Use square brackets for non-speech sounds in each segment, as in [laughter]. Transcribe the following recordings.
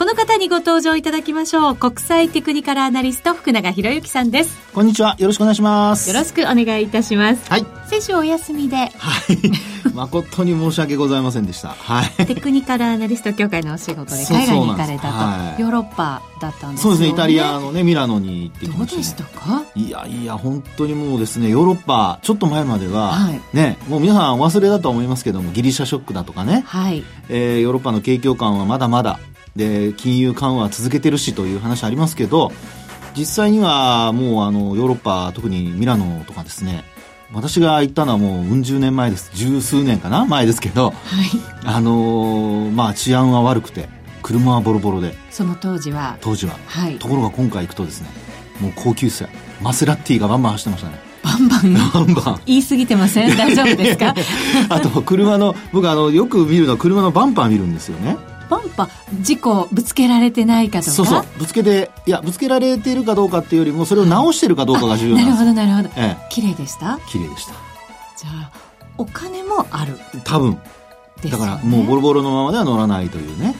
この方にご登場いただきましょう。国際テクニカルアナリスト、福永博之さんです。こんにちは。よろしくお願いします。よろしくお願いいたします。はい。先週お休みで。はい。[laughs] 誠に申し訳ございませんでした。はい。テクニカルアナリスト協会のお仕事で海外に行かれたと。はい、ヨーロッパだったんですそうですね。イタリアのね、ミラノに行ってきました、ね、どうでしたか？いやいや、本当にもうですね、ヨーロッパ、ちょっと前までは、はい、ね、もう皆さんお忘れだと思いますけども、ギリシャショックだとかね、はい。えー、ヨーロッパの景況感はまだまだ、で金融緩和続けてるしという話ありますけど実際にはもうあのヨーロッパ特にミラノとかですね私が行ったのはもううん十年前です。十数年かな？前ですけど、はい、あのー、まあ治安は悪くて車はボロボロで。その当時は。当時は、はい、ところが今回行くとですねもう高級車マセラッティがバンバン走ってましたね。バンバン？バンバン。言い過ぎてません？大丈夫ですか？[laughs] あと車の僕あのよく見るのは車のバンパー見るんですよねバンパ事故ぶつけられてないかとか？そうそう。ぶつけていやぶつけられているかどうかっていうよりもそれを直してるかどうかが重要なんです [laughs] なるほどなるほど、ええ、綺麗でした？綺麗でした。じゃあお金もある？多分、ね、だからもうボロボロのままでは乗らないというね。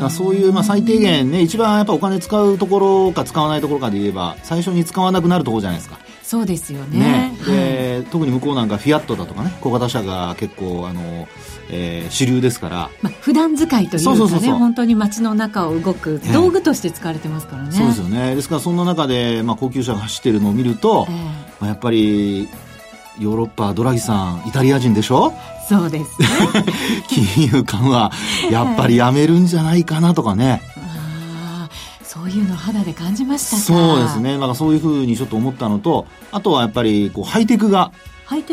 だそういう、まあ、最低限ね一番やっぱお金使うところか使わないところかで言えば最初に使わなくなるところじゃないですかそうですよね。ね。で、はい、特に向こうなんかフィアットだとかね小型車が結構あのえー、主流ですから、まあ、普段使いというかねそうそうそう本当に街の中を動く道具として使われてますからね、そうですよね。ですからそんな中で、まあ、高級車が走っているのを見ると、えー、まあ、やっぱりヨーロッパドラギさんイタリア人でしょ？そうです、ね、[laughs] 金融緩和やっぱりやめるんじゃないかなとかね、そういうの肌で感じましたそうですねなんかそういうふうにちょっと思ったのとあとはやっぱりこうハイテクが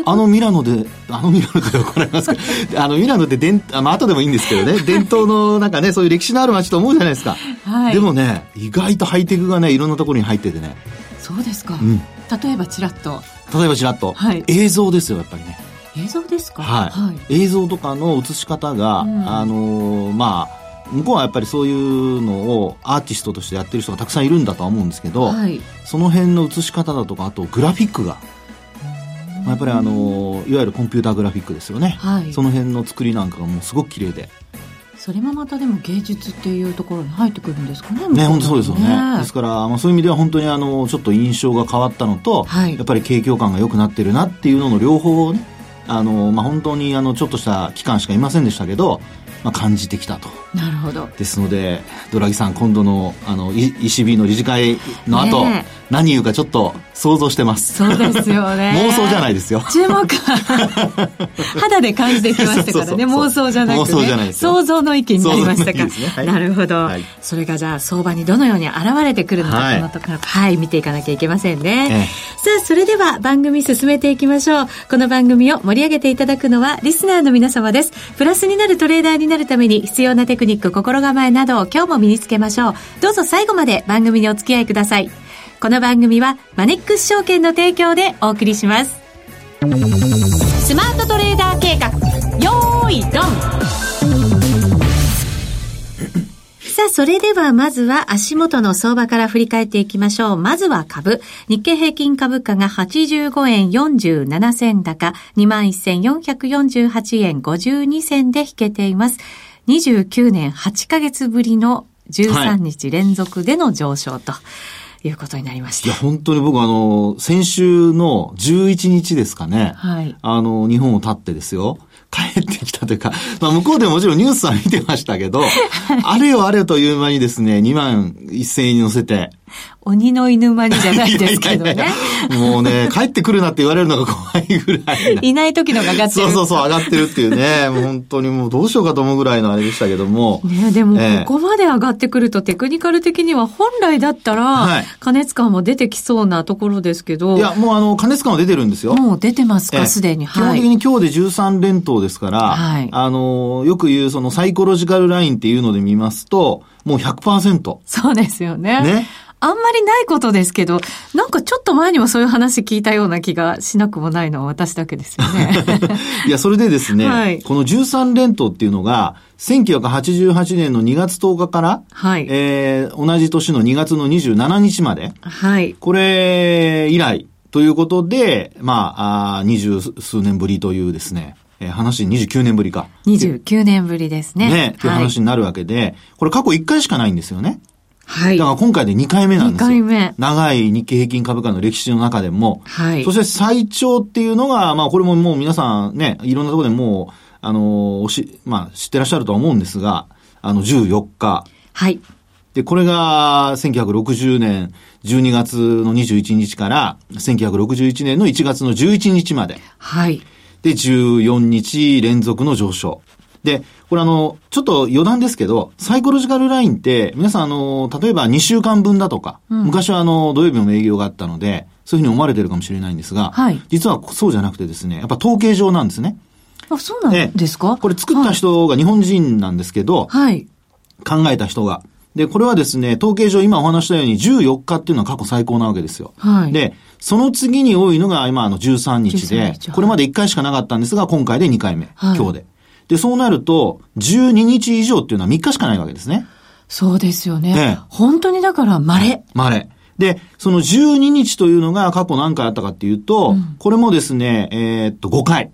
あのミラノで、あのミラノで怒られますか [laughs] あのミラノって伝、あまあ後でもいいんですけどね、[laughs] 伝統のなんかね、そういう歴史のある街と思うじゃないですか。はい。でもね、意外とハイテクがね、いろんなところに入っててね。そうですか。うん。例えばちらっと。例えばちらっと。はい。映像ですよ、やっぱりね。映像ですか？はい。はい、映像とかの映し方が、うん、あのー、まあ、向こうはやっぱりそういうのをアーティストとしてやってる人がたくさんいるんだとは思うんですけど、はい、その辺の映し方だとかあとグラフィックがまあ、やっぱりあのいわゆるコンピューターグラフィックですよね、はい、その辺の作りなんかがもうすごく綺麗で。それもまたでも芸術っていうところに入ってくるんですかねね本当そうですよね。ですから、まあ、そういう意味では本当にあのちょっと印象が変わったのと、はい、やっぱり景況感が良くなってるなっていうのの両方をねあの、まあ、本当にあのちょっとした期間しかいませんでしたけどまあ、感じてきたと。なるほど。ですので、ドラギさん、今度の、あの、ECB の理事会の後、ね、何言うかちょっと想像してます。そうですよね。[laughs] 妄想じゃないですよ。注目 [laughs] 肌で感じてきましたからね、妄想じゃなくて、ね、妄想じゃないです想像の意見になりましたか。ねはい、なるほど、はい、それがじゃあ、相場にどのように現れてくるのか、はい、このところ、はい、見ていかなきゃいけませんね。ええ、さあ、それでは番組進めていきましょう。この番組を盛り上げていただくのは、リスナーの皆様です。プラスになるトレーダーになるために必要なテククニック、心構えなどを今日も身につけましょう。どうぞ最後まで番組にお付き合いください。この番組はマネックス証券の提供でお送りします。スマートトレーダー計画、よーい、ドンさあ、それではまずは足元の相場から振り返っていきましょう。まずは株。日経平均株価が85円47銭高、21,448円52銭で引けています。29年8ヶ月ぶりの13日連続での上昇と。いうことになりました。いや、本当に僕あの、先週の11日ですかね。はい。あの、日本を立ってですよ。帰ってきたというか、[laughs] まあ向こうでももちろんニュースは見てましたけど、[laughs] あれよあれという間にですね、2万1000円に乗せて、[laughs] 鬼の犬間にじゃないですけどねいやいやいや。もうね、帰ってくるなって言われるのが怖いぐらい。いない時のが上がってる。そうそうそう、[laughs] 上がってるっていうね。もう本当にもうどうしようかと思うぐらいのあれでしたけども。ねでも、ここまで上がってくるとテクニカル的には本来だったら、はい、加熱感も出てきそうなところですけど。いや、もうあの、加熱感は出てるんですよ。もう出てますか、すでに。基本的に今日で13連投ですから、はい、あの、よく言うそのサイコロジカルラインっていうので見ますと、もう100%。そうですよね。ね。あんまりないことですけど、なんかちょっと前にもそういう話聞いたような気がしなくもないのは私だけですよね。[laughs] いや、それでですね、はい、この13連投っていうのが、1988年の2月10日から、はい、えー、同じ年の2月の27日まで、はい、これ以来ということで、まあ、あ二十数年ぶりというですね、えー、話29年ぶりか。29年ぶりですね。ね、という話になるわけで、これ過去1回しかないんですよね。はい。だから今回で2回目なんですよ。2回目。長い日経平均株価の歴史の中でも。はい。そして最長っていうのが、まあこれももう皆さんね、いろんなところでもう、あの、おし、まあ知ってらっしゃるとは思うんですが、あの14日。はい。で、これが1960年12月の21日から1961年の1月の11日まで。はい。で、14日連続の上昇。で、これあの、ちょっと余談ですけど、サイコロジカルラインって、皆さんあの、例えば2週間分だとか、うん、昔はあの、土曜日の営業があったので、そういうふうに思われてるかもしれないんですが、はい、実はそうじゃなくてですね、やっぱ統計上なんですね。あ、そうなんですか？これ作った人が日本人なんですけど、はい。考えた人が。で、これはですね、統計上今お話したように14日っていうのは過去最高なわけですよ。はい。で、その次に多いのが今あの13日で、日これまで1回しかなかったんですが、今回で2回目、はい、今日で。で、そうなると、12日以上っていうのは3日しかないわけですね。そうですよね。ね本当にだから稀。稀。で、その12日というのが過去何回あったかっていうと、うん、これもですね、えー、っと、5回。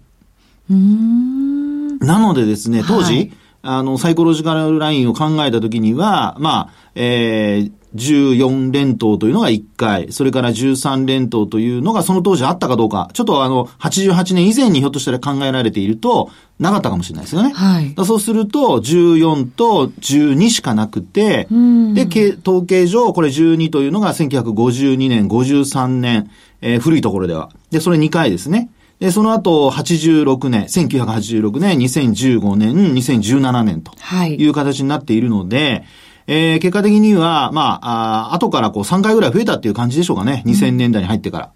うんなのでですね、当時、はい、あの、サイコロジカルラインを考えたときには、まあ、えー、14連投というのが1回、それから13連投というのがその当時あったかどうか、ちょっとあの、88年以前にひょっとしたら考えられていると、なかったかもしれないですよね。はい。そうすると、14と12しかなくて、で、統計上、これ12というのが1952年、53年、えー、古いところでは。で、それ2回ですね。で、その後、86年、1986年、2015年、2017年という形になっているので、はいえー、結果的には、まあ、あ後からこう3回ぐらい増えたっていう感じでしょうかね。2000年代に入ってから。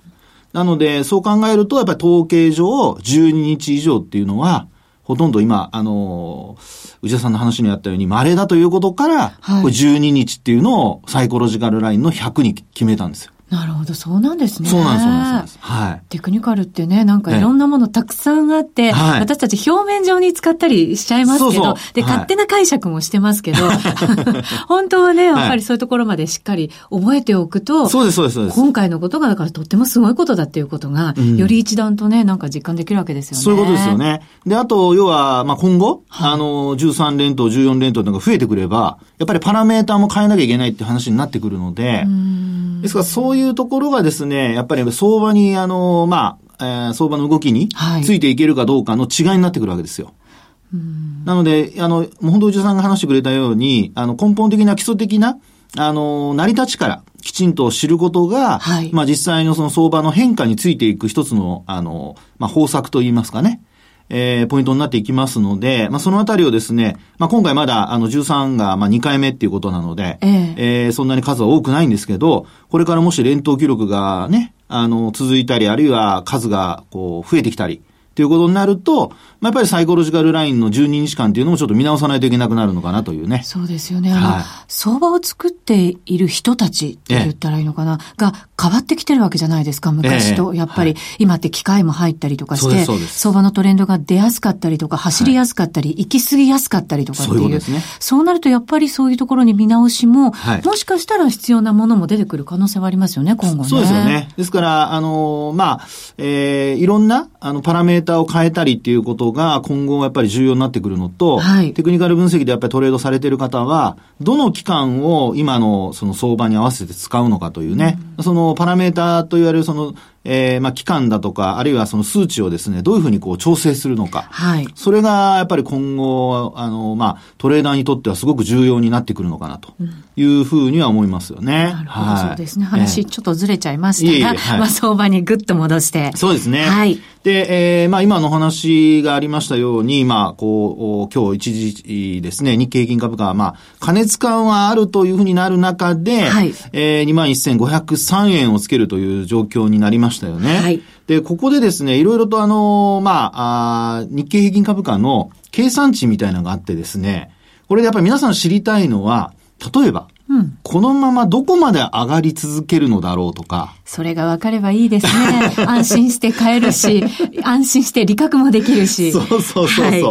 なので、そう考えると、やっぱり統計上、12日以上っていうのは、ほとんど今、あのー、内田さんの話にあったように、稀だということから、はい、これ12日っていうのをサイコロジカルラインの100に決めたんですよ。なるほど、そうなんですね。そうなんです、そうなんです。はい。テクニカルってね、なんかいろんなものたくさんあって、はい、私たち表面上に使ったりしちゃいますけど、そうそうで、はい、勝手な解釈もしてますけど、本当はね、やっぱりそういうところまでしっかり覚えておくと、そうです、そうです、そうです。今回のことが、だからとってもすごいことだっていうことが、うん、より一段とね、なんか実感できるわけですよね。そういうことですよね。で、あと、要は、まあ、今後、はい、あの、13連投、14連投とか増えてくれば、やっぱりパラメーターも変えなきゃいけないって話になってくるので、ですからそういうところがですね、ね、やっぱり相場に、あの、まあ、えー、相場の動きについていけるかどうかの違いになってくるわけですよ。はい、なので、あの、本当内田さんが話してくれたように、あの、根本的な基礎的な、あの、成り立ちからきちんと知ることが、はい、まあ実際のその相場の変化についていく一つの、あの、まあ方策といいますかね。えー、ポイントになっていきますので、まあ、そのあたりをですね、まあ、今回まだ、あの、13が、まあ、2回目っていうことなので、えー、えー、そんなに数は多くないんですけど、これからもし連投記録がね、あの、続いたり、あるいは数が、こう、増えてきたり、っていうことになると、まあ、やっぱりサイコロジカルラインの12日間っていうのもちょっと見直さないといけなくなるのかなというね。そうですよね。あの、はい、相場を作っている人たちって言ったらいいのかな、が変わってきてるわけじゃないですか、昔と。やっぱり、今って機械も入ったりとかして、相場のトレンドが出やすかったりとか、走りやすかったり、はい、行き過ぎやすかったりとかっていう。そういうね、そうなるとやっぱりそういうところに見直しも、はい、もしかしたら必要なものも出てくる可能性はありますよね、今後ね。そうですよね。ですから、あの、まあ、えー、いろんな、あの、パラメータを変えたりっていうことが今後やっぱり重要になってくるのと、はい、テクニカル分析でやっぱりトレードされている方は、どの期間を今のその相場に合わせて使うのかというね、うん、そのパラメータといわれるそのえー、まあ、期間だとか、あるいはその数値をですね、どういうふうにこう調整するのか。はい。それが、やっぱり今後、あの、まあ、トレーダーにとってはすごく重要になってくるのかな、というふうには思いますよね。なるほど、はい、そうですね。話、ちょっとずれちゃいましたが、はい、まあ、相場にぐっと戻して。そうですね。はい。で、えー、まあ、今の話がありましたように、まあ、こう、今日一時ですね、日経平均株価は、まあ、加熱感はあるというふうになる中で、はい。えー、21,503円をつけるという状況になりました。したよね。はい。で、ここでですね、いろいろとあの、まあ、あ日経平均株価の計算値みたいなのがあってですね、これでやっぱり皆さん知りたいのは、例えば、うん、このままどこまで上がり続けるのだろうとか。それが分かればいいですね。[laughs] 安心して買えるし、安心して利確もできるし。そうそうそうそう。はい、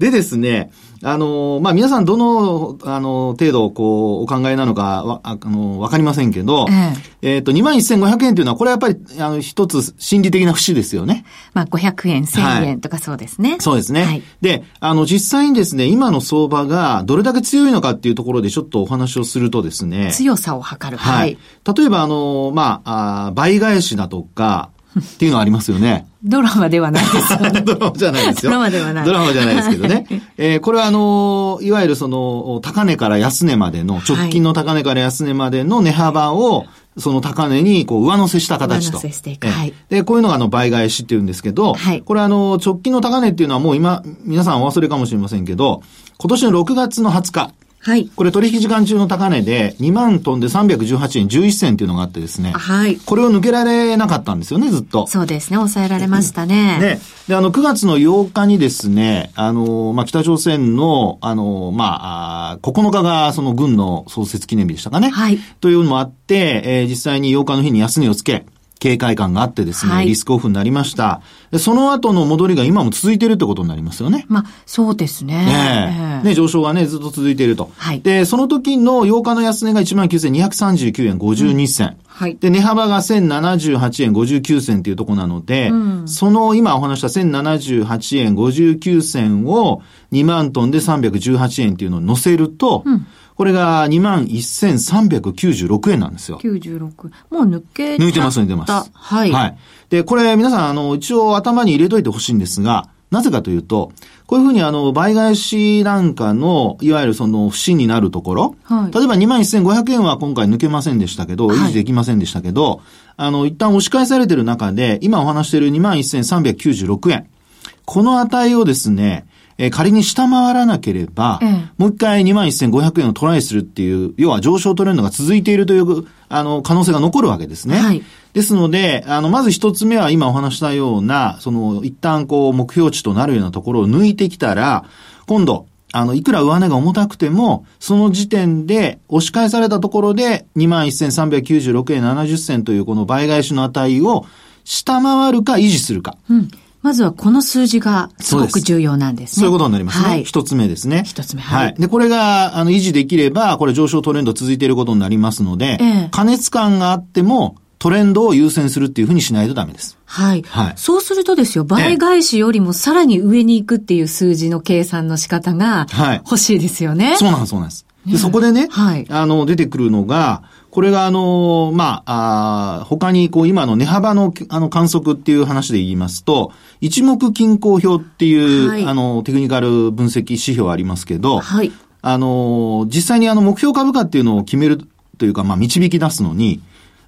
でですね、あの、まあ、皆さんどの、あの、程度、こう、お考えなのか、わ、あの、わかりませんけど、えっ、えー、と、21,500円というのは、これはやっぱり、あの、一つ心理的な節ですよね。まあ、500円、1000円とかそうですね。はい、そうですね。はい、で、あの、実際にですね、今の相場がどれだけ強いのかっていうところでちょっとお話をするとですね。強さを測る。はい。例えば、あの、まあ、あ倍返しだとか、っていうのはありますよね。ドラマではないですよね。[laughs] ドラマじゃないですよ。ドラマではない。ドラマじゃないですけどね。[laughs] えー、これはあの、いわゆるその、高値から安値までの、直近の高値から安値までの値幅を、その高値にこう上乗せした形と。上乗せしていく。はい。で、こういうのがあの倍返しっていうんですけど、はい。これあの、直近の高値っていうのはもう今、皆さんお忘れかもしれませんけど、今年の6月の20日、はい。これ取引時間中の高値で2万トンで318円11銭っていうのがあってですね。はい。これを抜けられなかったんですよね、ずっと。そうですね、抑えられましたね。ね。で、あの、9月の8日にですね、あの、まあ、北朝鮮の、あの、まあ、9日がその軍の創設記念日でしたかね。はい。というのもあって、えー、実際に8日の日に安値をつけ、警戒感があってですね、はい、リスクオフになりました。その後の戻りが今も続いているってことになりますよね。まあ、そうですね。ねね、上昇がね、ずっと続いていると。はい。で、その時の8日の安値が19,239円52銭。うんはい。で、値幅が1078円59銭っていうところなので、うん、その今お話した1078円59銭を2万トンで318円っていうのを乗せると、うんこれが21,396円なんですよ。96。もう抜け抜いてます、抜いてます。はい。はい。で、これ皆さん、あの、一応頭に入れといてほしいんですが、なぜかというと、こういうふうにあの、倍返しなんかの、いわゆるその、不審になるところ、はい、例えば21,500円は今回抜けませんでしたけど、維持できませんでしたけど、はい、あの、一旦押し返されている中で、今お話している21,396円。この値をですね、えー、仮に下回らなければ、ええ、もう一回21,500円をトライするっていう、要は上昇トレンドが続いているという、あの、可能性が残るわけですね。はい。ですので、あの、まず一つ目は今お話したような、その、一旦こう、目標値となるようなところを抜いてきたら、今度、あの、いくら上値が重たくても、その時点で押し返されたところで、21,396円70銭というこの倍返しの値を下回るか維持するか。うんまずはこの数字がすごく重要なんですね。そういうことになりますね。はい。一つ目ですね。一つ目、はい。はい。で、これが、あの、維持できれば、これ上昇トレンド続いていることになりますので、ええ、加熱感があっても、トレンドを優先するっていうふうにしないとダメです。はい。はい。そうするとですよ、倍返しよりもさらに上に行くっていう数字の計算の仕方が欲しいですよね。はい、そうなんです、そうなんです。で、そこでね、はい、あの、出てくるのが、これがあの、まあ、あ他にこう今の値幅のあの観測っていう話で言いますと、一目均衡表っていう、はい、あの、テクニカル分析指標ありますけど、はい、あの、実際にあの目標株価っていうのを決めるというか、まあ、導き出すのに、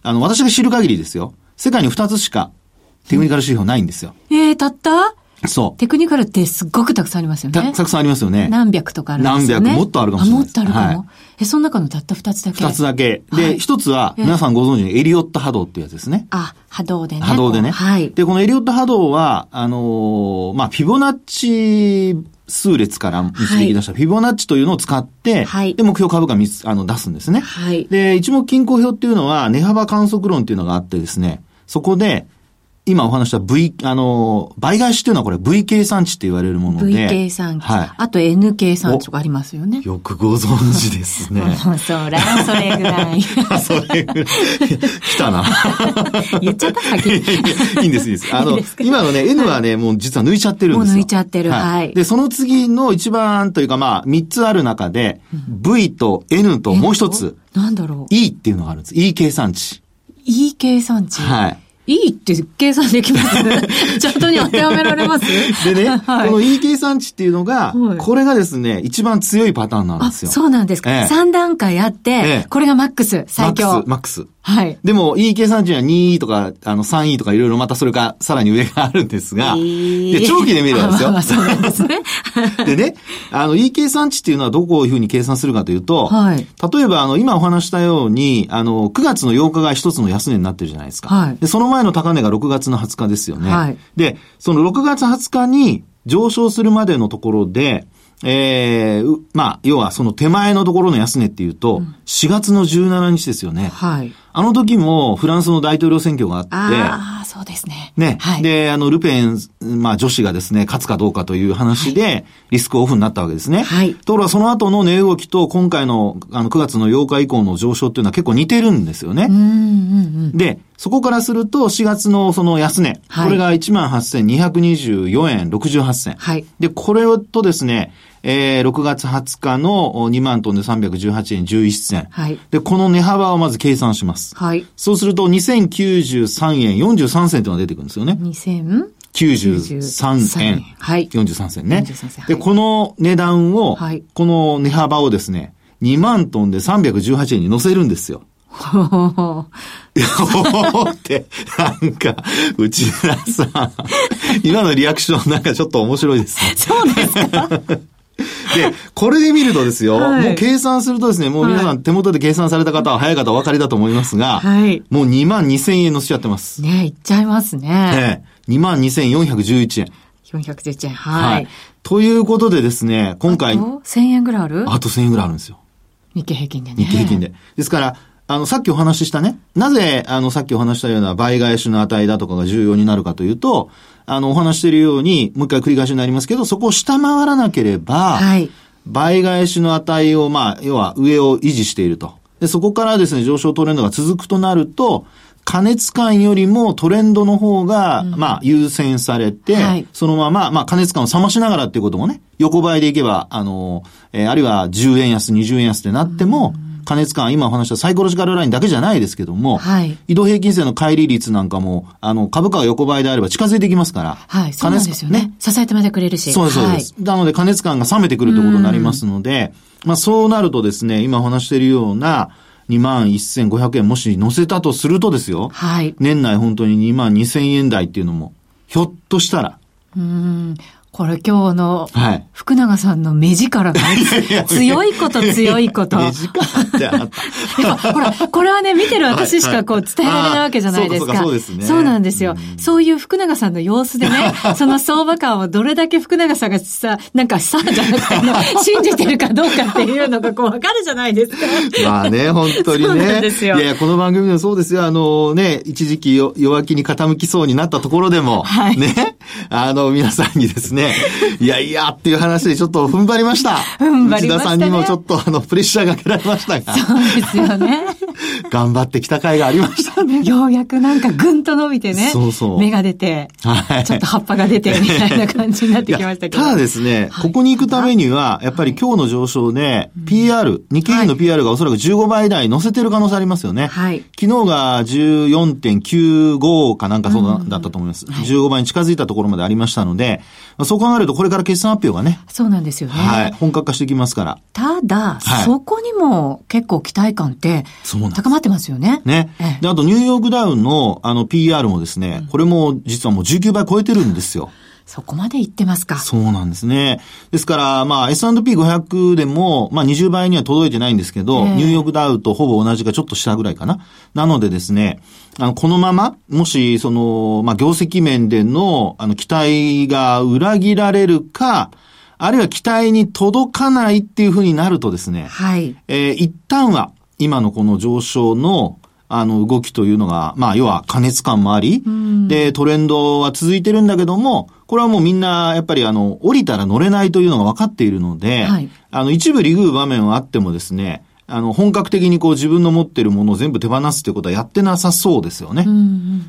あの、私が知る限りですよ、世界に二つしかテクニカル指標ないんですよ。ええー、たった？そう。テクニカルってすっごくたくさんありますよね。たくさんありますよね。何百とかあるんですよね。何百、もっとあるかもしれない。もっとあるかも。はい、え、その中のたった二つだけ二つだけ。で、一、はい、つは、皆さんご存知のエリオット波動っていうやつですね。あ、波動でね。波動でね。はい。で、このエリオット波動は、あのー、まあ、フィボナッチ数列から導き出したフィボナッチというのを使って、はい、で、目標株価あの出すんですね。はい。で、一目均衡表っていうのは、値幅観測論っていうのがあってですね、そこで、今お話した V、あの、倍返しっていうのはこれ V 計算値って言われるもので。V 計算値。はい。あと N 計算値とかありますよね。よくご存知ですね。[laughs] もうそら、それぐらい。[laughs] それぐらい。来たな。[laughs] 言っちゃった？はっきり。いいんです、いいです。あの、今のね、N はね、もう実は抜いちゃってるんですよ。もう抜いちゃってる。はい。で、その次の一番というかまあ、三つある中で、V と N ともう一つ。なんだろう。E っていうのがあるんです。E 計算値。E 計算値はい。いいって計算できます？[laughs] チャートに当てはめられます？でね、[laughs] はい、このいい計算値っていうのが、はい、これがですね、一番強いパターンなんですよ。そうなんですか。ええ、3段階あって、ええ、これがマックス、最強。マックス、マックス。はい。でも、いい計算値は 2E とか、あの、3E とかいろいろまたそれかさらに上があるんですが、で長期で見ればですよ。まあ、そうなんですね。[laughs] でね、あの、いい計算値っていうのはどこをいうふうに計算するかというと、はい。例えば、あの、今お話したように、あの、9月の8日が一つの安値になってるじゃないですか。はい。で、その前の高値が6月の20日ですよね。はい。で、その6月20日に上昇するまでのところで、えー、まあ、要はその手前のところの安値っていうと、うん、4月の17日ですよね。はい。あの時もフランスの大統領選挙があって、ああ、そうですね。ね。はい、で、あの、ルペン、まあ、女子がですね、勝つかどうかという話で、リスクオフになったわけですね。はい。ところがその後の値動きと今回の、あの、9月の8日以降の上昇っていうのは結構似てるんですよね。うんうんうん。で、そこからすると4月のその安値、はい、これが18,224円68銭。はい。で、これとですね、えー、6月20日の2万トンで318円11銭。はい。で、この値幅をまず計算します。はい。そうすると2093円43銭というのが出てくるんですよね。2000? 93円。はい。43銭ね。43銭。で、この値段を、はい、この値幅をですね、2万トンで318円に乗せるんですよ。[laughs] ほって、なんか、内田さん、今のリアクションなんかちょっと面白いですね。そうですか？で、これで見るとですよ、はい、もう計算するとですね、もう皆さん手元で計算された方は早い方お分かりだと思いますが、はい、もう2万2000円乗せちゃってます。ねいっちゃいますね。ね2万2411円。411円。はい。はい。ということでですね、今回。あと1000円ぐらいある？あと1000円ぐらいあるんですよ。日経平均でね。日経平均で。ですから、あの、さっきお話ししたね、なぜ、あの、さっきお話したような倍返しの値だとかが重要になるかというと、あの、お話しているように、もう一回繰り返しになりますけど、そこを下回らなければ、はい。倍返しの値を、まあ、要は上を維持していると。で、そこからですね、上昇トレンドが続くとなると、加熱感よりもトレンドの方が、まあ、優先されて、はい、そのまま、まあ、加熱感を冷ましながらっていうこともね、横ばいでいけば、あの、えー、あるいは10円安、20円安ってなっても、うん加熱感、今お話したサイコロジカルラインだけじゃないですけども、はい、移動平均線の乖離率なんかも、あの、株価が横ばいであれば近づいてきますから。はい、そうなんですよね。ね支えてまでくれるし。そうです、そうです。はい、なので加熱感が冷めてくるということになりますので、まあそうなるとですね、今お話しているような、2万1500円もし乗せたとするとですよ。はい。年内本当に2万2000円台っていうのも、ひょっとしたら。うん。これ今日の、福永さんの目力が、強いこと強いこと。目力ってあった。ほら、これはね、見てる私しかこう伝えられないわけじゃないですか。そうですね。そうなんですよ。そういう福永さんの様子でね、[laughs] その相場感をどれだけ福永さんがさ、なんかさ、じゃなくて、[laughs] 信じてるかどうかっていうのがこうわかるじゃないですか。まあね、本当にね。そうなんですよ。いや、この番組でもそうですよ。あのね、一時期弱気に傾きそうになったところでも、はい、ね、あの、皆さんにですね、ね、[laughs] いやいやっていう話でちょっと踏ん張りました。踏ん張りました、ね。内田さんにもちょっとあの、プレッシャーがかけられましたが。そうですよね。[laughs] 頑張ってきた甲斐がありましたね。ようやくなんかぐんと伸びてね。そうそう。芽が出て、はい。ちょっと葉っぱが出てみたいな感じになってきましたけど。ただですね、ここに行くためには、やっぱり今日の上昇で、PR、日経平均の PR がおそらく15倍台乗せてる可能性ありますよね。はい。昨日が14.95かなんかそうだったと思います。15倍に近づいたところまでありましたので、そう考えるとこれから決算発表がね。そうなんですよね。はい。本格化してきますから。ただ、はい、そこにも結構期待感って高まってますよね。ね。で、あとニューヨークダウンのあの PR もですね、うん、これも実はもう19倍超えてるんですよ。そこまでいってますか？そうなんですね。ですから、まあ、S&P500 でも、まあ、20倍には届いてないんですけど、えー、ニューヨークダウとほぼ同じかちょっと下ぐらいかな。なのでですね、あの、このまま、もし、その、まあ、業績面での、あの、期待が裏切られるか、あるいは期待に届かないっていうふうになるとですね、はい。えー、一旦は、今のこの上昇の、あの、動きというのが、まあ、要は加熱感もあり、で、トレンドは続いてるんだけども、これはもうみんな、やっぱりあの、降りたら乗れないというのが分かっているので、はい、あの、一部リグー場面はあってもですね、あの、本格的にこう自分の持っているものを全部手放すということはやってなさそうですよね。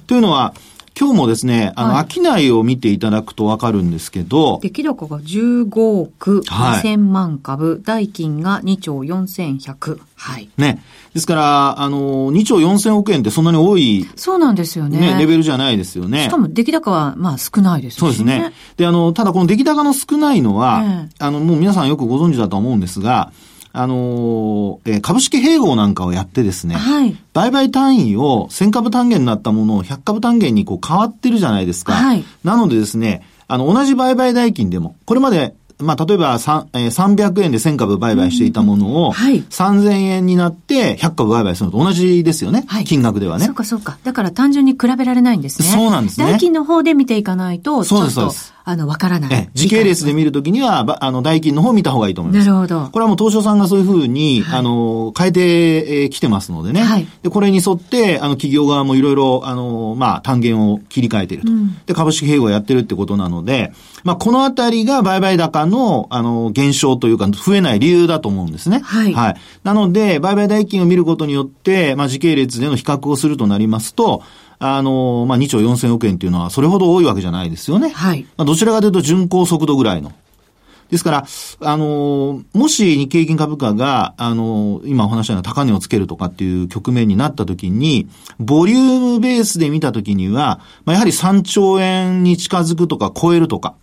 というのは、今日もですね、あの、はい、商いを見ていただくとわかるんですけど、出来高が15億2000万株、はい、代金が2兆4100。はい。ね。ですから、あの、2兆4000億円ってそんなに多い。そうなんですよね。ね、レベルじゃないですよね。しかも出来高は、まあ少ないですね。そうですね。で、あの、ただこの出来高の少ないのは、えあの、もう皆さんよくご存知だと思うんですが、あのー、えー、株式併合なんかをやってですね、はい、売買単位を1000株単元になったものを100株単元にこう変わってるじゃないですか。はい、なのでですね、あの、同じ売買代金でも、これまでまあ、例えば3、えー、300円で1000株売買していたものを、はい、3000円になって100株売買するのと同じですよね。はい、金額ではね。そうかそうか。だから単純に比べられないんですね。そうなんですね。代金の方で見ていかないと、そうです、そうです。あの、わからない。時系列で見るときには、あの、代金の方を見た方がいいと思います。なるほど。これはもう東証さんがそういうふうに、はい、あの、変えてきてますのでね。はい。で、これに沿って、あの、企業側もいろいろ、あの、まあ、単元を切り替えていると。うん、で、株式併合やってるってことなので、まあ、このあたりが売買高の、あの、減少というか、増えない理由だと思うんですね。はい。はい。なので、売買代金を見ることによって、まあ、時系列での比較をするとなりますと、あの、まあ、2兆4000億円っていうのはそれほど多いわけじゃないですよね。はい。まあ、どちらかというと巡航速度ぐらいの。ですから、あの、もし日経平均株価が、あの、今お話したような高値をつけるとかっていう局面になった時に、ボリュームベースで見た時には、まあ、やはり3兆円に近づくとか超えるとか、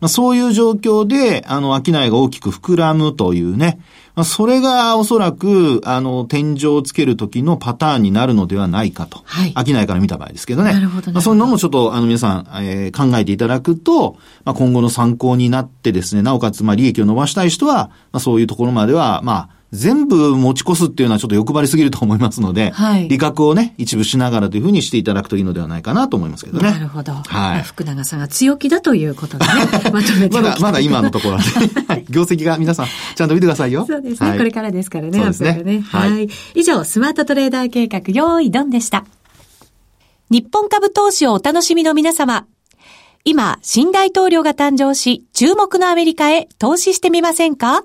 まあ、そういう状況で、あの、商いが大きく膨らむというね、まあ、それがおそらく、あの、天井をつける時のパターンになるのではないかと。はい。商いから見た場合ですけどね。なるほど、まあ、そういうのもちょっと、あの、皆さん、えー、考えていただくと、まあ、今後の参考になってですね、なおかつ、まあ、利益を伸ばしたい人は、まあ、そういうところまでは、まあ、全部持ち越すっていうのはちょっと欲張りすぎると思いますので、はい、利確をね、一部しながらというふうにしていただくといいのではないかなと思いますけどね。なるほど。はい。福永さんが強気だということでね、まとめてまだ、まだ今のところで、[laughs] 業績が皆さん、ちゃんと見てくださいよ。そうですね。はい、これからですからね、そうですね。ねはい、はい。以上、スマートトレーダー計画、用意ドンでした。日本株投資をお楽しみの皆様。今、新大統領が誕生し、注目のアメリカへ投資してみませんか？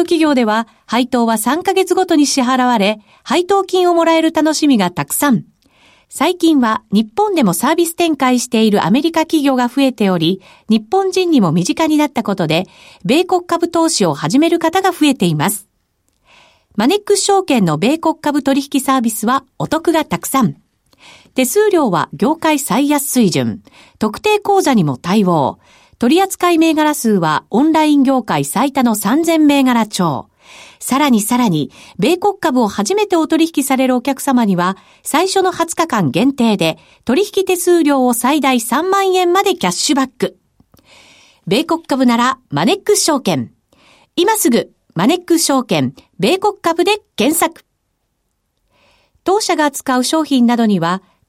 の企業では配当は3ヶ月ごとに支払われ、配当金をもらえる楽しみがたくさん。最近は日本でもサービス展開しているアメリカ企業が増えており、日本人にも身近になったことで、米国株投資を始める方が増えています。マネックス証券の米国株取引サービスはお得がたくさん。手数料は業界最安水準。特定口座にも対応。取扱銘柄数はオンライン業界最多の3000銘柄超。さらにさらに、米国株を初めてお取引されるお客様には、最初の20日間限定で、取引手数料を最大3万円までキャッシュバック。米国株なら、マネックス証券。今すぐ、マネックス証券、米国株で検索。当社が扱う商品などには、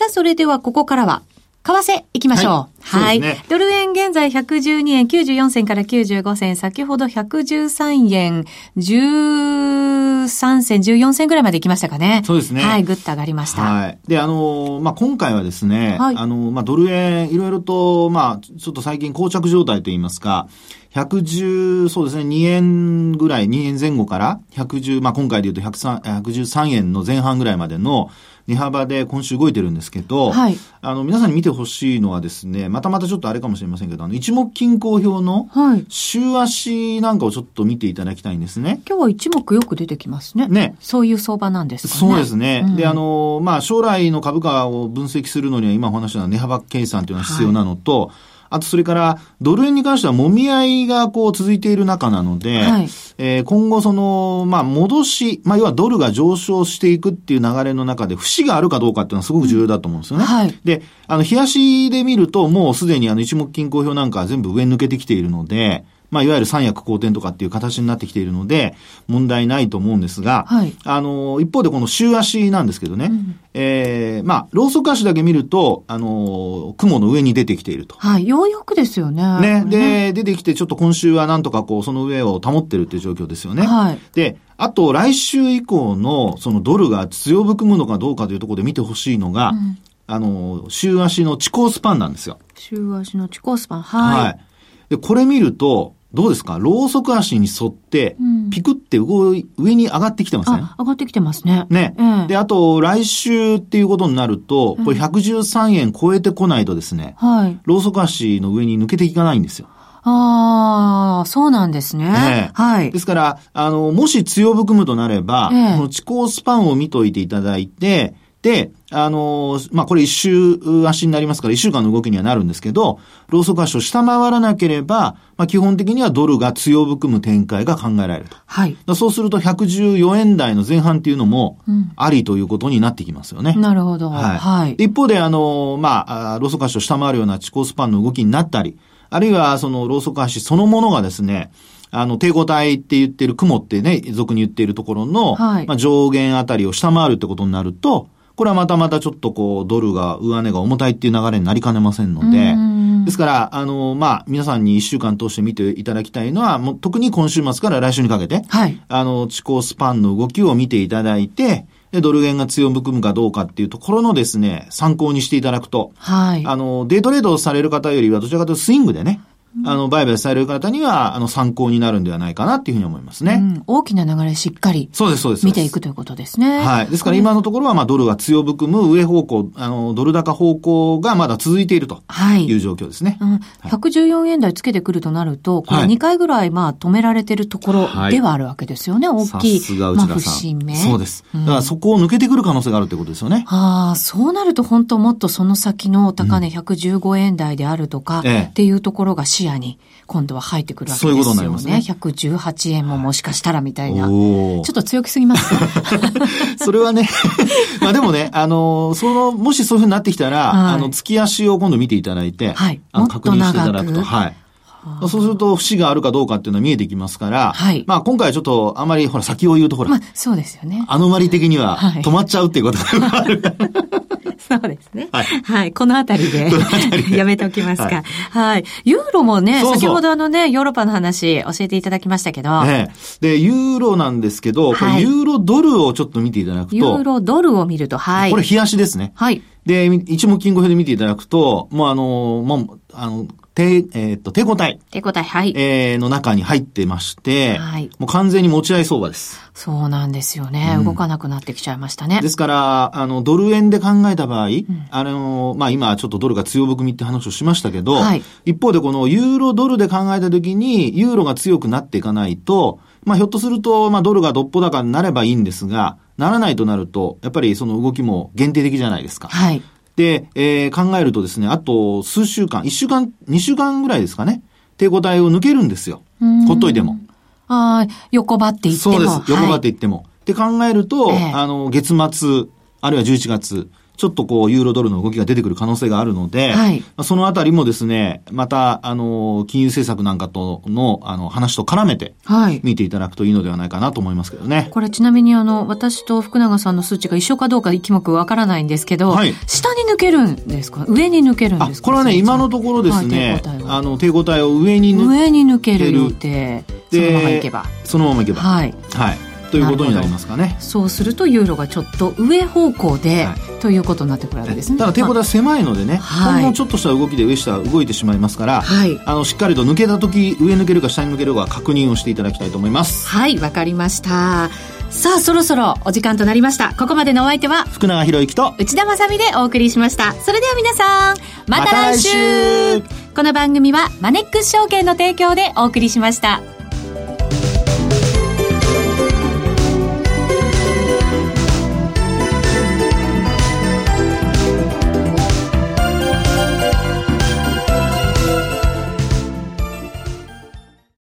さあ、それではここからは、為替行きましょう。はい。はいね、ドル円現在112円94銭から95銭、先ほど113円13銭、14銭ぐらいまで行きましたかね。そうですね。はい、ぐっと上がりました。はい。で、あのまあ、今回はですね、はい、あのまあ、ドル円、いろいろと、まあ、ちょっと最近膠着状態といいますか、110、そうですね、2円ぐらい、2円前後から110、まあ、今回で言うと113円の前半ぐらいまでの、値幅で今週動いてるんですけど、はい、あの、皆さんに見てほしいのはですね、またまたちょっとあれかもしれませんけど、あの、一目均衡表の、週足なんかをちょっと見ていただきたいんですね。今日は一目よく出てきますね。ね。そういう相場なんですかね。そうですね。うん、で、あの、まあ、将来の株価を分析するのには、今お話した値幅計算というのは必要なのと、はいあとそれから、ドル円に関しては揉み合いがこう続いている中なので、はい、えー、今後その、まあ戻し、まあ要はドルが上昇していくっていう流れの中で、節があるかどうかっていうのはすごく重要だと思うんですよね。うんはい、で、あの、冷やしで見ると、もうすでにあの一目均衡表なんかは全部上に抜けてきているので、まあ、いわゆる三役好転とかっていう形になってきているので、問題ないと思うんですが、はい、あの、一方でこの週足なんですけどね、うん、ええー、まあ、ローソク足だけ見ると、あの、雲の上に出てきていると。はい、ようやくですよね。ね。で、出てきて、ちょっと今週はなんとかこう、その上を保ってるっていう状況ですよね。はい。で、あと、来週以降の、そのドルが強含むのかどうかというところで見てほしいのが、うん、あの、週足の地高スパンなんですよ。週足の地高スパン、はい。はい。で、これ見ると、どうですか？ローソク足に沿って、ピクって上に上がってきてません、上がってきてますね。ね。えー、で、あと、来週っていうことになると、これ113円超えてこないとですね、はい。ローソク足の上に抜けていかないんですよ。ああ、そうなんですね。えはい。ですから、あの、もし強含むとなれば、えこの地高スパンを見といていただいて、で、あのー、まあ、これ一周足になりますから一週間の動きにはなるんですけど、ローソク足を下回らなければ、まあ、基本的にはドルが強含む展開が考えられると。はい。そうすると114円台の前半っていうのも、ありということになってきますよね。うん、なるほど。はい。はい、一方で、あのー、まあ、ローソク足を下回るような地高スパンの動きになったり、あるいはそのローソク足そのものがですね、あの、抵抗体って言ってる雲ってね、俗に言っているところの、はい、まあ、上限あたりを下回るってことになると、これはまたまたちょっとこう、ドルが、上値が重たいっていう流れになりかねませんので、ですから、あの、まあ、皆さんに一週間通して見ていただきたいのは、もう特に今週末から来週にかけて、はい。あの、地高スパンの動きを見ていただいて、で、ドル円が強含むかどうかっていうところのですね、参考にしていただくと、はい。あの、デイトレードをされる方よりは、どちらかというとスイングでね、あの、売買される方には、あの、参考になるんではないかなっていうふうに思いますね。うん、大きな流れしっかり。そうです、そうです。見ていくということですね。はい。ですから今のところは、まあ、ドルが強含む上方向、あの、ドル高方向がまだ続いているという状況ですね。はい。うん、114円台つけてくるとなると、これ2回ぐらい、まあ、止められてるところではあるわけですよね。はい、大きい。さすが内田さん。まあ。そうです。だからそこを抜けてくる可能性があるってことですよね。ああ、そうなると本当もっとその先の高値115円台であるとか、っていうところが視野に、今度は入ってくるわけですよね。そういうことになりますね。118円ももしかしたらみたいな。ちょっと強気すぎます [laughs] それはね、[laughs] まあでもね、あの、その、もしそういうふうになってきたら、はい、あの、月足を今度見ていただいて、はい。あの確認していただくと。はい。そうすると、節があるかどうかっていうのは見えてきますから、はい。まあ今回はちょっと、あまり、ほら、先を言うとほら、まあ、そうですよね。アノマリ的には、止まっちゃうっていうことがある。[laughs] そうですね。はい。はい。このあたりで [laughs] やめておきますか。はい。はい、ユーロもねそうそう、先ほどあのね、ヨーロッパの話教えていただきましたけど。ね、で、ユーロなんですけど、これユーロドルをちょっと見ていただくと。ユーロドルを見ると、はい。これ、冷やしですね。はい。で、一目金庫表で見ていただくと、もうあの、もう、あの、抵、えっ、と、抵抗体。抵抗体、はい。えー、の中に入ってまして、はい。もう完全に持ち合い相場です。そうなんですよね。うん、動かなくなってきちゃいましたね。ですから、あの、ドル円で考えた場合、うん、あの、まあ、今ちょっとドルが強含みって話をしましたけど、はい。一方でこのユーロドルで考えたときに、ユーロが強くなっていかないと、まあ、ひょっとすると、まあ、ドルがどっぽ高になればいいんですが、ならないとなると、やっぱりその動きも限定的じゃないですか。はい。で、えー、考えるとですね、あと数週間、1週間、2週間ぐらいですかね、抵抗体を抜けるんですよ。ほっといても。ああ、横ばっていっても。そうです。横ばっていっても。はい、って考えると、えー、あの、月末、あるいは11月、ちょっとこう、ユーロドルの動きが出てくる可能性があるので、はい、そのあたりもですね、また、あの、金融政策なんかとの、あの、話と絡めて、見ていただくといいのではないかなと思いますけどね。これちなみにあの、私と福永さんの数値が一緒かどうか一目わからないんですけど、はい、下に抜けるんですか？上に抜けるんですか？これはね、今のところですね、はい、あの、抵抗体を上に抜ける。上に抜ける予定。そのままいけば。そのままいけば。はい。はい。ということになりますかね。そうするとユーロがちょっと上方向で、はい、ということになってくるわけですね。ただ抵抗体は狭いのでね、はい、ほんのちょっとした動きで上下動いてしまいますから、はい、あのしっかりと抜けた時上抜けるか下に抜けるか確認をしていただきたいと思います。はい、わかりました。さあ、そろそろお時間となりました。ここまでのお相手は、福永博之と内田まさでお送りしました。それでは皆さん、また来週ま、この番組はマネックス証券の提供でお送りしました。